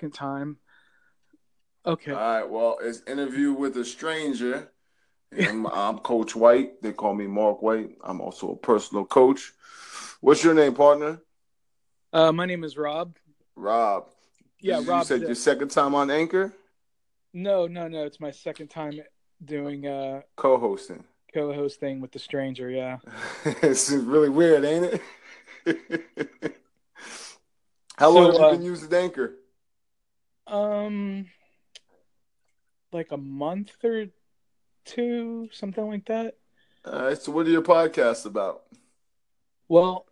second time. Okay. All right. Well, it's interview with a stranger. And I'm Coach White. They call me Mark White. I'm also a personal coach. What's your name, partner? Uh, my name is Rob. Rob. Yeah, you, Rob. You said your second time on Anchor? No, no, no. It's my second time doing uh Co-hosting. co-hosting with the stranger. Yeah. it's really weird, ain't it? How long So, have you uh, been using Anchor? Um, like a month or two, something like that. All right. So, what are your podcasts about? Well,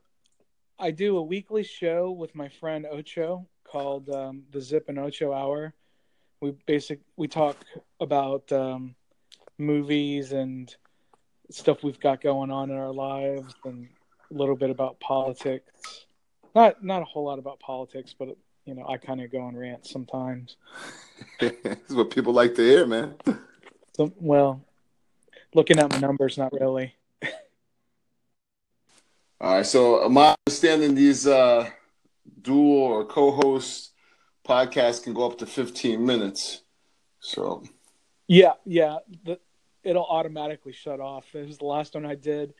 I do a weekly show with my friend Ocho called um, the Zipp and Ocho Hour. We basic we talk about um, movies and stuff we've got going on in our lives, and a little bit about politics. Not not a whole lot about politics, but you know I kind of go on rants sometimes. it's what people like to hear, man. So, well, looking at my numbers, not really. All right. So, my understanding, these uh, dual or co-host podcasts can go up to 15 minutes. So, Yeah, yeah. The, it'll automatically shut off. It was the last one I did.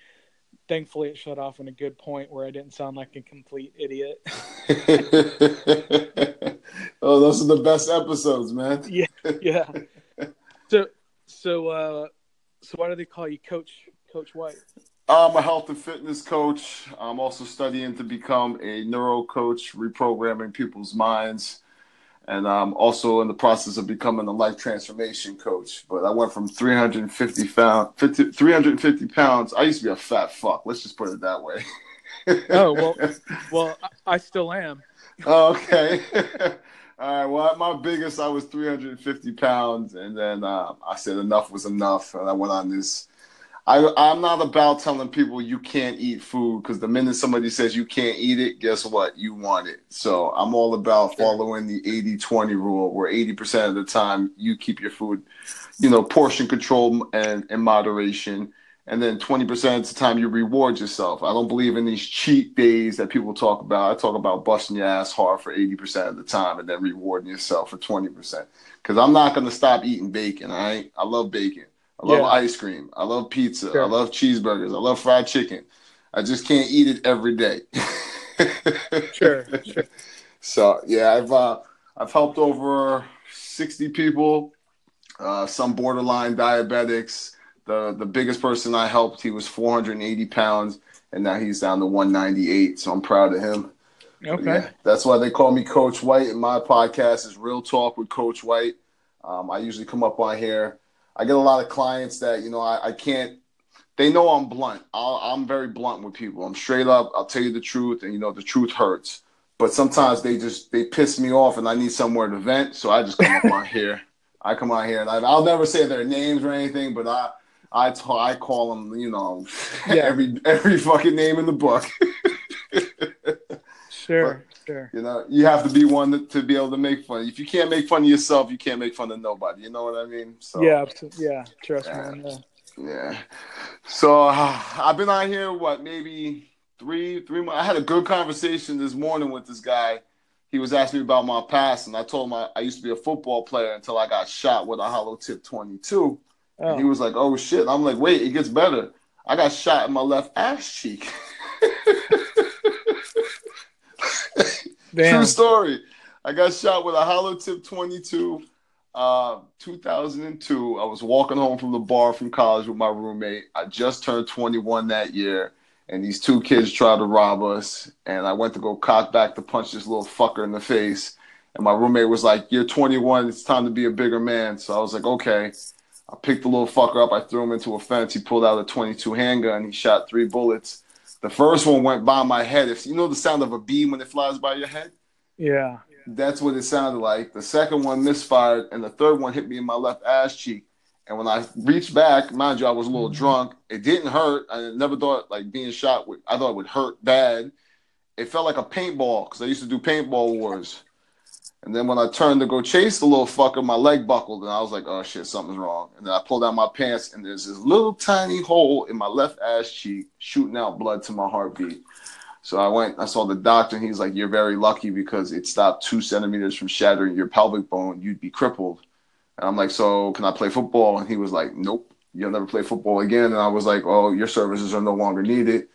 Thankfully, it shut off in a good point where I didn't sound like a complete idiot. oh, those are the best episodes, man. yeah, yeah. So, so, uh, so why do they call you Coach Coach White? I'm a health and fitness coach. I'm also studying to become a neuro coach, reprogramming people's minds. And I'm also in the process of becoming a life transformation coach. But I went from 350 pounds, 50, 350 pounds. I used to be a fat fuck. Let's just put it that way. Oh well, well, I, still am. Oh, okay. All right. Well, at my biggest, I was 350 pounds, and then uh, I said enough was enough, and I went on this. I, I'm not about telling people you can't eat food because the minute somebody says you can't eat it, guess what? You want it. So I'm all about following the 80 20 rule where 80% of the time you keep your food, you know, portion control and in moderation. And then 20% of the time you reward yourself. I don't believe in these cheat days that people talk about. I talk about busting your ass hard for 80% of the time and then rewarding yourself for 20%. Because I'm not going to stop eating bacon, all right? I love bacon. I love Yeah. ice cream. I love pizza. Sure. I love cheeseburgers. I love fried chicken. I just can't eat it every day. Sure, sure. So yeah, I've uh, I've helped over sixty people, uh, some borderline diabetics. The the biggest person I helped, he was 480 pounds, and now he's down to 198. So I'm proud of him. Okay. Yeah, that's why they call me Coach White. And my podcast is Real Talk with Coach White. Um, I usually come up on here. I get a lot of clients that you know I, I can't. They know I'm blunt. I'll, I'm very blunt with people. I'm straight up. I'll tell you the truth, and you know the truth hurts. But sometimes they just they piss me off, and I need somewhere to vent. So I just come up on here. I come on here, and I, I'll never say their names or anything, but I I call them, you know, Yeah. every every fucking name in the book. Sure, sure. You know, you have to be one to, be able to make fun. If you can't make fun of yourself, you can't make fun of nobody. You know what I mean? So Yeah, yeah. Trust Yeah. me. Yeah. yeah. So uh, I've been on here what maybe three three months. I had a good conversation this morning with this guy. He was asking me about my past, and I told him I, I used to be a football player until I got shot with a hollow tip 22. And he Oh, was like, "Oh shit!" I'm like, "Wait, it gets better." I got shot in my left ass cheek. damn. True story. I got shot with a hollow tip 22, uh, 2002. I was walking home from the bar from college with my roommate. I just turned 21 that year, and these two kids tried to rob us. And I went to go cock back to punch this little fucker in the face. And my roommate was like, You're 21. It's time to be a bigger man. So I was like, Okay. I picked the little fucker up. I threw him into a fence. He pulled out a 22 handgun. He shot three bullets. The first one went by my head. If you know the sound of a bee when it flies by your head, Yeah. that's what it sounded like. The second one misfired, and the third one hit me in my left ass cheek. And when I reached back, mind you, I was a little mm-hmm. drunk. It didn't hurt. I never thought like being shot would. I thought it would hurt bad. It felt like a paintball because I used to do paintball wars. And then when I turned to go chase the little fucker, my leg buckled, and I was like, "Oh shit, something's wrong." And then I pulled out my pants, and there's this little tiny hole in my left ass cheek, shooting out blood to my heartbeat. So I went, I saw the doctor, and he's like, "You're very lucky because it stopped two centimeters from shattering your pelvic bone. You'd be crippled." And I'm like, "So can I play football?" And he was like, "Nope, you'll never play football again." And I was like, "Oh, your services are no longer needed."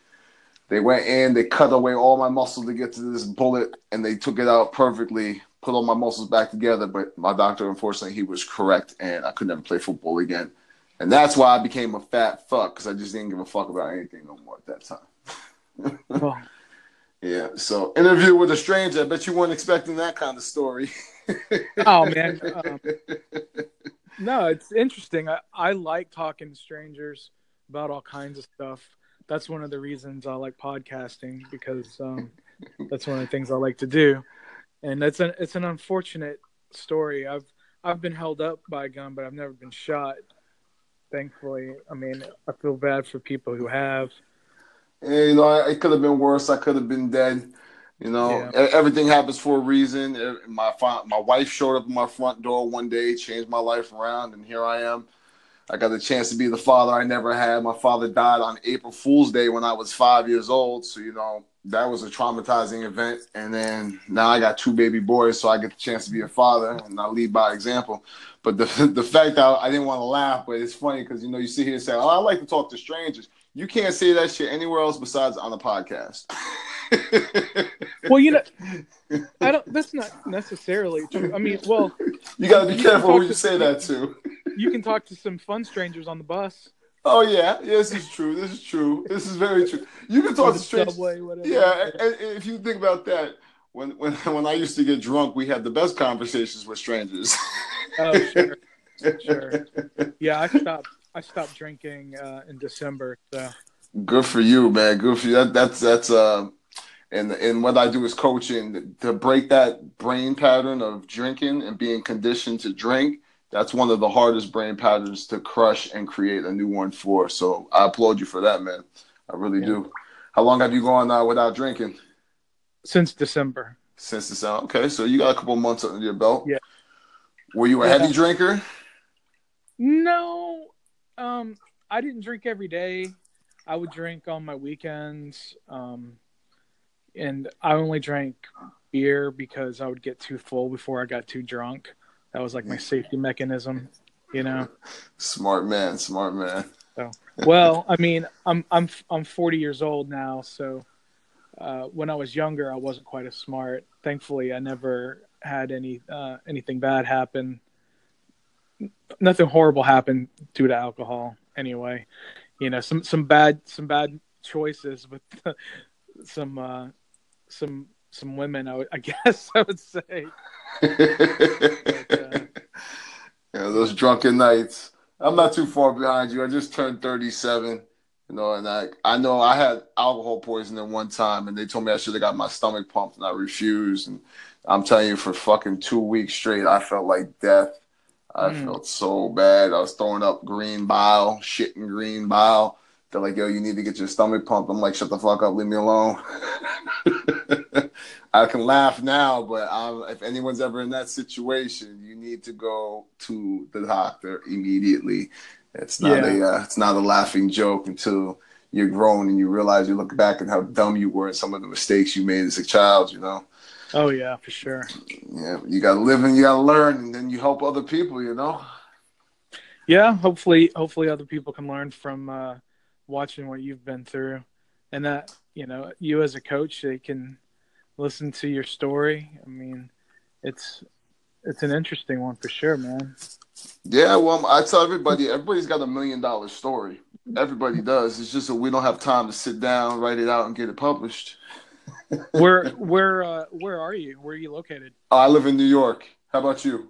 They went in, they cut away all my muscles to get to this bullet, and they took it out perfectly, put all my muscles back together. But my doctor, unfortunately, he was correct, and I could never play football again. And that's why I became a fat fuck because I just didn't give a fuck about anything no more at that time. well, yeah. So interview with a stranger. I bet you weren't expecting that kind of story. oh man. Um, no, it's interesting. I, I like talking to strangers about all kinds of stuff. That's one of the reasons I like podcasting because um, that's one of the things I like to do. And it's an it's an unfortunate story. I've I've been held up by a gun, but I've never been shot. Thankfully, I mean, I feel bad for people who have. And, you know, it could have been worse. I could have been dead. You know, yeah. everything happens for a reason. My my wife showed up at my front door one day, changed my life around, and here I am. I got the chance to be the father I never had. My father died on April Fool's Day when I was five years old. So, you know, that was a traumatizing event. And then now I got two baby boys, so I get the chance to be a father and I lead by example. But the the fact that I didn't want to laugh, but it's funny because, you know, you sit here and say, oh, I like to talk to strangers. You can't say that shit anywhere else besides on the podcast. well, you know, I don't. That's not necessarily true. I mean, well, you got to be careful who you say that to. you can talk to some fun strangers on the bus. Oh yeah, yes, this is true. This is true. This is very true. You can talk to strangers. Subway, yeah, and, and if you think about that, when when when I used to get drunk, we had the best conversations with strangers. oh sure, sure. Yeah, I stopped I stopped drinking uh, in December. So. Good for you, man. Good for you. That, that's that's uh, and and what I do is coaching to break that brain pattern of drinking and being conditioned to drink. That's one of the hardest brain patterns to crush and create a new one for. So I applaud you for that, man. I really yeah. do. How long have you gone uh, without drinking? Since December. Since December. Okay, so you got a couple months under your belt. Yeah. Were you a yeah. heavy drinker? No, um, I didn't drink every day. I would drink on my weekends. Um, and I only drank beer because I would get too full before I got too drunk. That was like my safety mechanism, you know. Smart man, smart man. So, well, I mean, I'm I'm I'm 40 years old now, so uh, when I was younger, I wasn't quite as smart. Thankfully, I never had any uh, anything bad happen nothing horrible happened due to alcohol anyway. You know, some some bad some bad choices with some uh, some some women. I, would, I guess I would say. but, uh, yeah, those drunken nights. I'm not too far behind you. I just turned 37. You know, and I I know I had alcohol poisoning one time, and they told me I should have got my stomach pumped, and I refused. And I'm telling you, for fucking two weeks straight, I felt like death. I mm. felt so bad. I was throwing up green bile, shitting green bile. They're like, yo, you need to get your stomach pumped. I'm like, shut the fuck up, leave me alone. I can laugh now, but I'm, if anyone's ever in that situation, you need to go to the doctor immediately. It's not yeah. a uh, it's not a laughing joke until you're grown and you realize you look back and how dumb you were and some of the mistakes you made as a child. You know. Oh yeah, for sure. Yeah, you gotta live and you gotta learn, and then you help other people. You know. Yeah, hopefully, hopefully other people can learn from uh, watching what you've been through, and that you know you as a coach, they can listen to your story. I mean, it's it's an interesting one for sure, man. Yeah, well, I tell everybody, everybody's got a million dollar story. Everybody does. It's just that we don't have time to sit down, write it out, and get it published where where uh, where are you? Where are you located? I live in New York. How about you?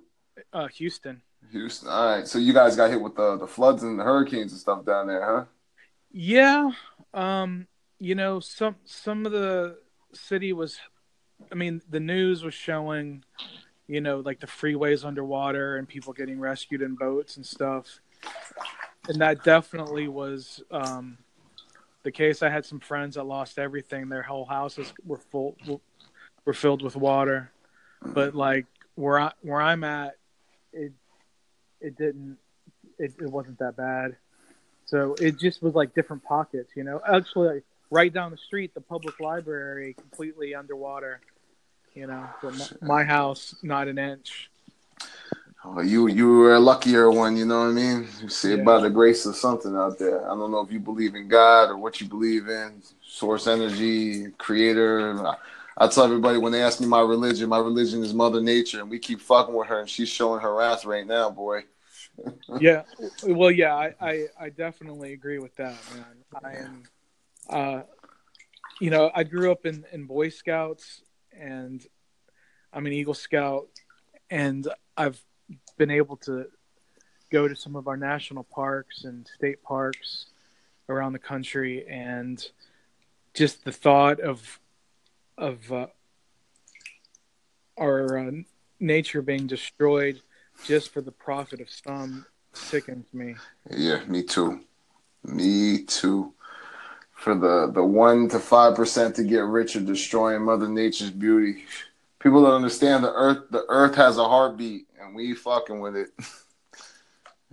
Uh, Houston. Houston. All right. So you guys got hit with the the floods and the hurricanes and stuff down there, huh? Yeah. Um. You know, some some of the city was. I mean, the news was showing, you know, like the freeways underwater and people getting rescued in boats and stuff, and that definitely was. Um, the case. I had some friends that lost everything. Their whole houses were full, were filled with water. But like where I where I'm at, it it didn't it, it wasn't that bad. So it just was like different pockets, you know. Actually, right down the street, the public library completely underwater. You know, my, my house not an inch. Oh, you you were a luckier one, you know what I mean? You see yeah. by the grace of something out there. I don't know if you believe in God or what you believe in, source energy, creator. I, I tell everybody when they ask me my religion, my religion is Mother Nature, and we keep fucking with her, and she's showing her wrath right now, boy. yeah, well, yeah, I, I, I definitely agree with that, man. I am, uh, you know, I grew up in in Boy Scouts, and I'm an Eagle Scout, and I've been able to go to some of our national parks and state parks around the country, and just the thought of of uh, our uh, nature being destroyed just for the profit of some sickens me. Yeah, me too. Me too. For the the one to five percent to get richer, destroying Mother Nature's beauty. People don't understand the earth. The earth has a heartbeat, and we fucking with it.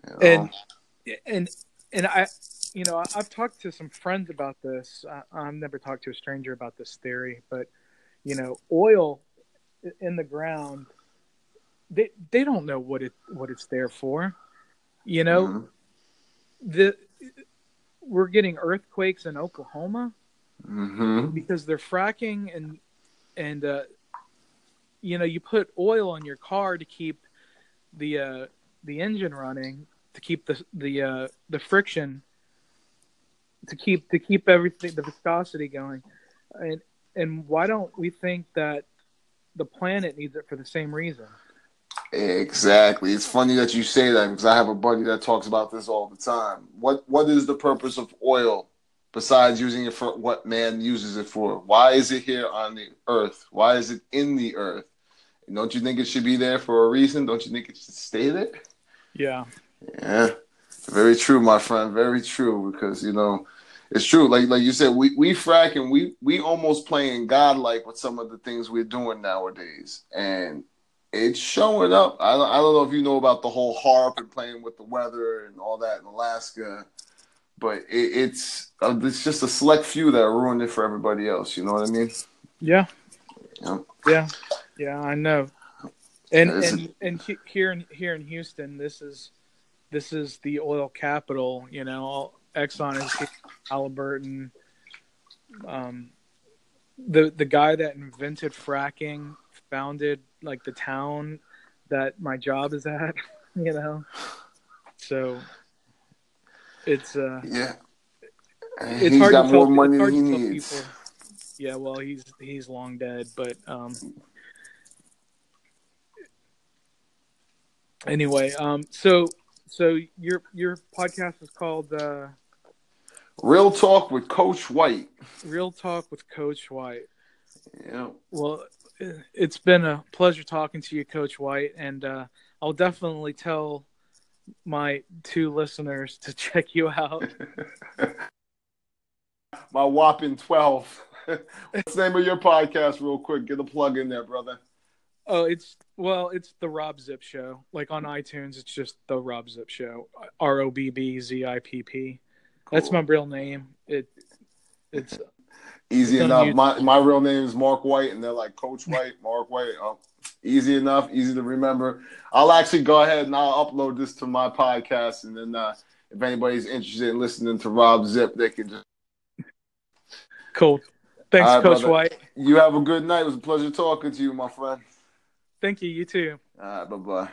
you know? And and and I, you know, I've talked to some friends about this. I, have never talked to a stranger about this theory, but you know, oil in the ground, they they don't know what it what it's there for. You know, mm-hmm. the we're getting earthquakes in Oklahoma mm-hmm. because they're fracking and and uh, you know you put oil on your car to keep the uh, the engine running to keep the the uh, the friction to keep to keep everything the viscosity going. And and why don't we think that the planet needs it for the same reason? Exactly. It's funny that you say that because i have a buddy that talks about this all the time. What what is the purpose of oil besides using it for what man uses it for why is it here on the earth why is it in the earth don't you think it should be there for a reason don't you think it should stay there yeah yeah very true, my friend. Very true. Because you know, it's true. Like like you said, we we frack and we we almost playing godlike with some of the things we're doing nowadays, and it's showing up. I don't, I don't know if you know about the whole HAARP and playing with the weather and all that in Alaska, but it, it's uh, it's just a select few that ruined it for everybody else. You know what I mean? Yeah. Yeah. Yeah. Yeah. I know. And and and here in here in Houston, this is this is the oil capital. You know, Exxon is Halliburton. Um, the the guy that invented fracking founded like the town that my job is at. You know, so it's uh yeah. It's he's hard got to more tell, money than he needs. People. Yeah, well, he's he's long dead, but um. Anyway, um, so so your your podcast is called uh, Real Talk with Coach White. Real Talk with Coach White. Yeah. Well, it's been a pleasure talking to you, Coach White, and uh, I'll definitely tell my two listeners to check you out. my whopping twelve. What's the name of your podcast, real quick? Get a plug in there, brother. Oh, it's well, it's the Robb Zipp Show. Like on iTunes, it's just the Robb Zipp Show. R O B B Z I P P. That's my real name. It it's easy it's enough. My my real name is Mark White, and they're like Coach White, Mark White. Oh, easy enough, easy to remember. I'll actually go ahead and I'll upload this to my podcast, and then uh, if anybody's interested in listening to Robb Zipp, they can just. Cool. Thanks, right, Coach brother. White. You have a good night. It was a pleasure talking to you, my friend. Thank you. You too. All right. Bye bye.